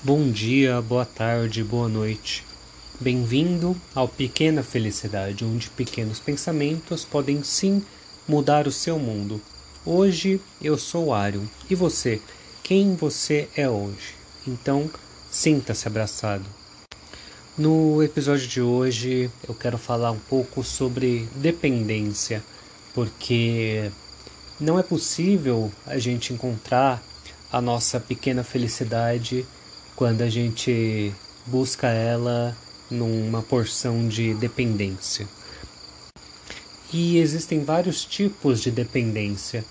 Bom dia, boa tarde, boa noite. Bem-vindo ao Pequena Felicidade, onde pequenos pensamentos podem sim mudar o seu mundo. Hoje eu sou Arion. E você? Quem você é hoje? Então, sinta-se abraçado. No episódio de hoje eu quero falar um pouco sobre dependência, porque não é possível a gente encontrar a nossa pequena felicidade quando a gente busca ela numa porção de dependência. E existem vários tipos de dependência.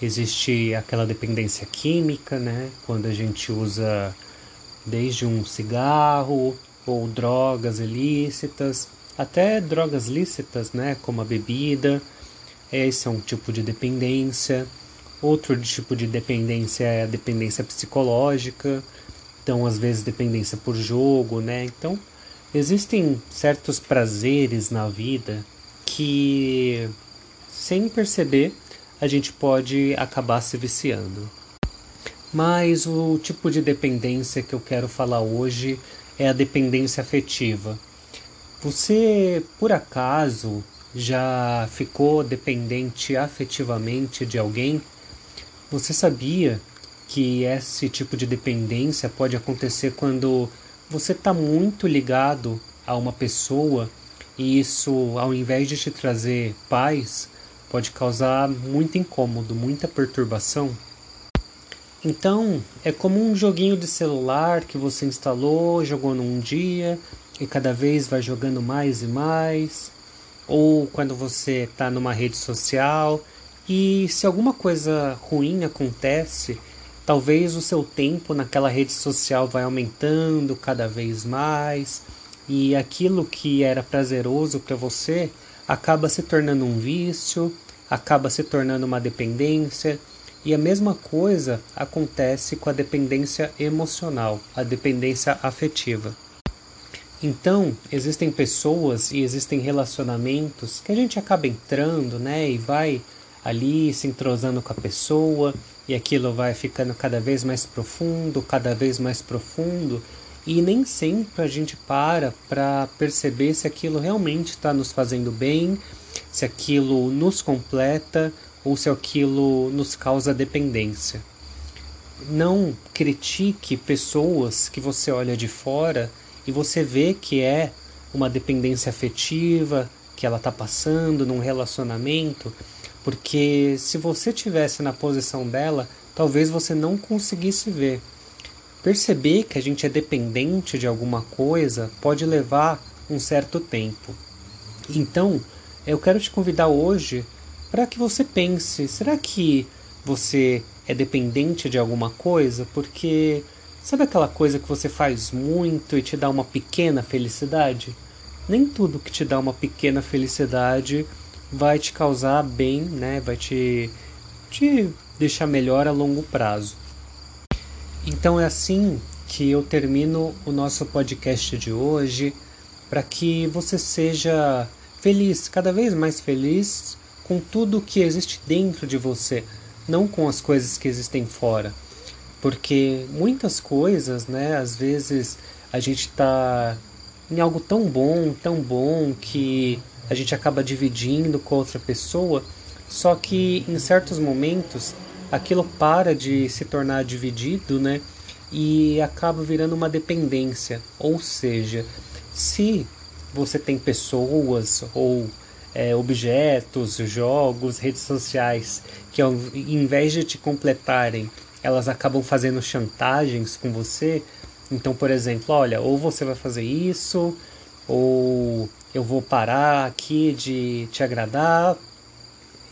Existe aquela dependência química, né? Quando a gente usa desde um cigarro ou drogas ilícitas, até drogas lícitas, né? Como a bebida. Esse é um tipo de dependência. Outro tipo de dependência é a dependência psicológica, então às vezes dependência por jogo, né? Então existem certos prazeres na vida que sem perceber a gente pode acabar se viciando. Mas o tipo de dependência que eu quero falar hoje é a dependência afetiva. Você, por acaso, já ficou dependente afetivamente de alguém? Você sabia que esse tipo de dependência pode acontecer quando você está muito ligado a uma pessoa e isso, ao invés de te trazer paz, pode causar muito incômodo, muita perturbação. Então, é como um joguinho de celular que você instalou, jogou num dia e cada vez vai jogando mais e mais. Ou quando você está numa rede social e se alguma coisa ruim acontece, Talvez o seu tempo naquela rede social vai aumentando cada vez mais e aquilo que era prazeroso para você acaba se tornando um vício, acaba se tornando uma dependência. E a mesma coisa acontece com a dependência emocional, a dependência afetiva. Então, existem pessoas e existem relacionamentos que a gente acaba entrando, né, e vai ali se entrosando com a pessoa e aquilo vai ficando cada vez mais profundo, cada vez mais profundo, e nem sempre a gente para para perceber se aquilo realmente está nos fazendo bem, se aquilo nos completa ou se aquilo nos causa dependência. Não critique pessoas que você olha de fora e você vê que é uma dependência afetiva que ela está passando num relacionamento porque se você tivesse na posição dela, talvez você não conseguisse ver. Perceber que a gente é dependente de alguma coisa pode levar um certo tempo. Então, eu quero te convidar hoje para que você pense: será que você é dependente de alguma coisa? Porque sabe aquela coisa que você faz muito e te dá uma pequena felicidade? Nem tudo que te dá uma pequena felicidade vai te causar bem, né? Vai te, te deixar melhor a longo prazo. Então é assim que eu termino o nosso podcast de hoje para que você seja feliz, cada vez mais feliz com tudo que existe dentro de você, não com as coisas que existem fora. Porque muitas coisas, né, às vezes a gente está em algo tão bom, tão bom que a gente acaba dividindo com outra pessoa, só que em certos momentos aquilo para de se tornar dividido, né? E acaba virando uma dependência. Ou seja, se você tem pessoas ou é, objetos, jogos, redes sociais que ao invés de te completarem, elas acabam fazendo chantagens com você. Então, por exemplo, olha, ou você vai fazer isso, ou eu vou parar aqui de te agradar.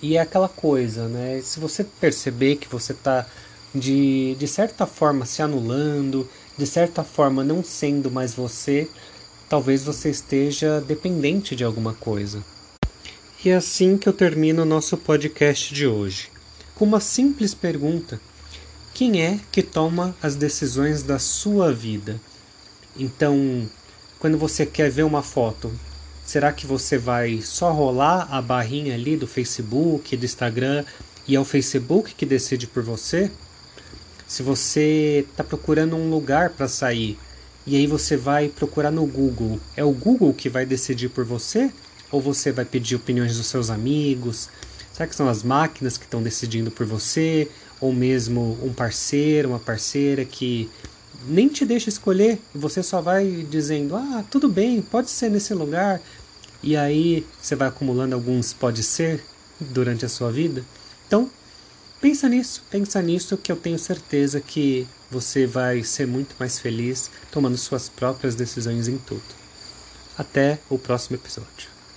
E é aquela coisa, né? Se você perceber que você está de, de certa forma se anulando, de certa forma não sendo mais você, talvez você esteja dependente de alguma coisa. E é assim que eu termino o nosso podcast de hoje, com uma simples pergunta: quem é que toma as decisões da sua vida? Então, quando você quer ver uma foto, será que você vai só rolar a barrinha ali do Facebook, do Instagram e é o Facebook que decide por você? Se você está procurando um lugar para sair e aí você vai procurar no Google, é o Google que vai decidir por você? Ou você vai pedir opiniões dos seus amigos? Será que são as máquinas que estão decidindo por você? Ou mesmo um parceiro, uma parceira que nem te deixa escolher você só vai dizendo: ah, tudo bem, pode ser nesse lugar. E aí você vai acumulando alguns pode ser durante a sua vida. Então, pensa nisso, pensa nisso que eu tenho certeza que você vai ser muito mais feliz tomando suas próprias decisões em tudo. Até o próximo episódio.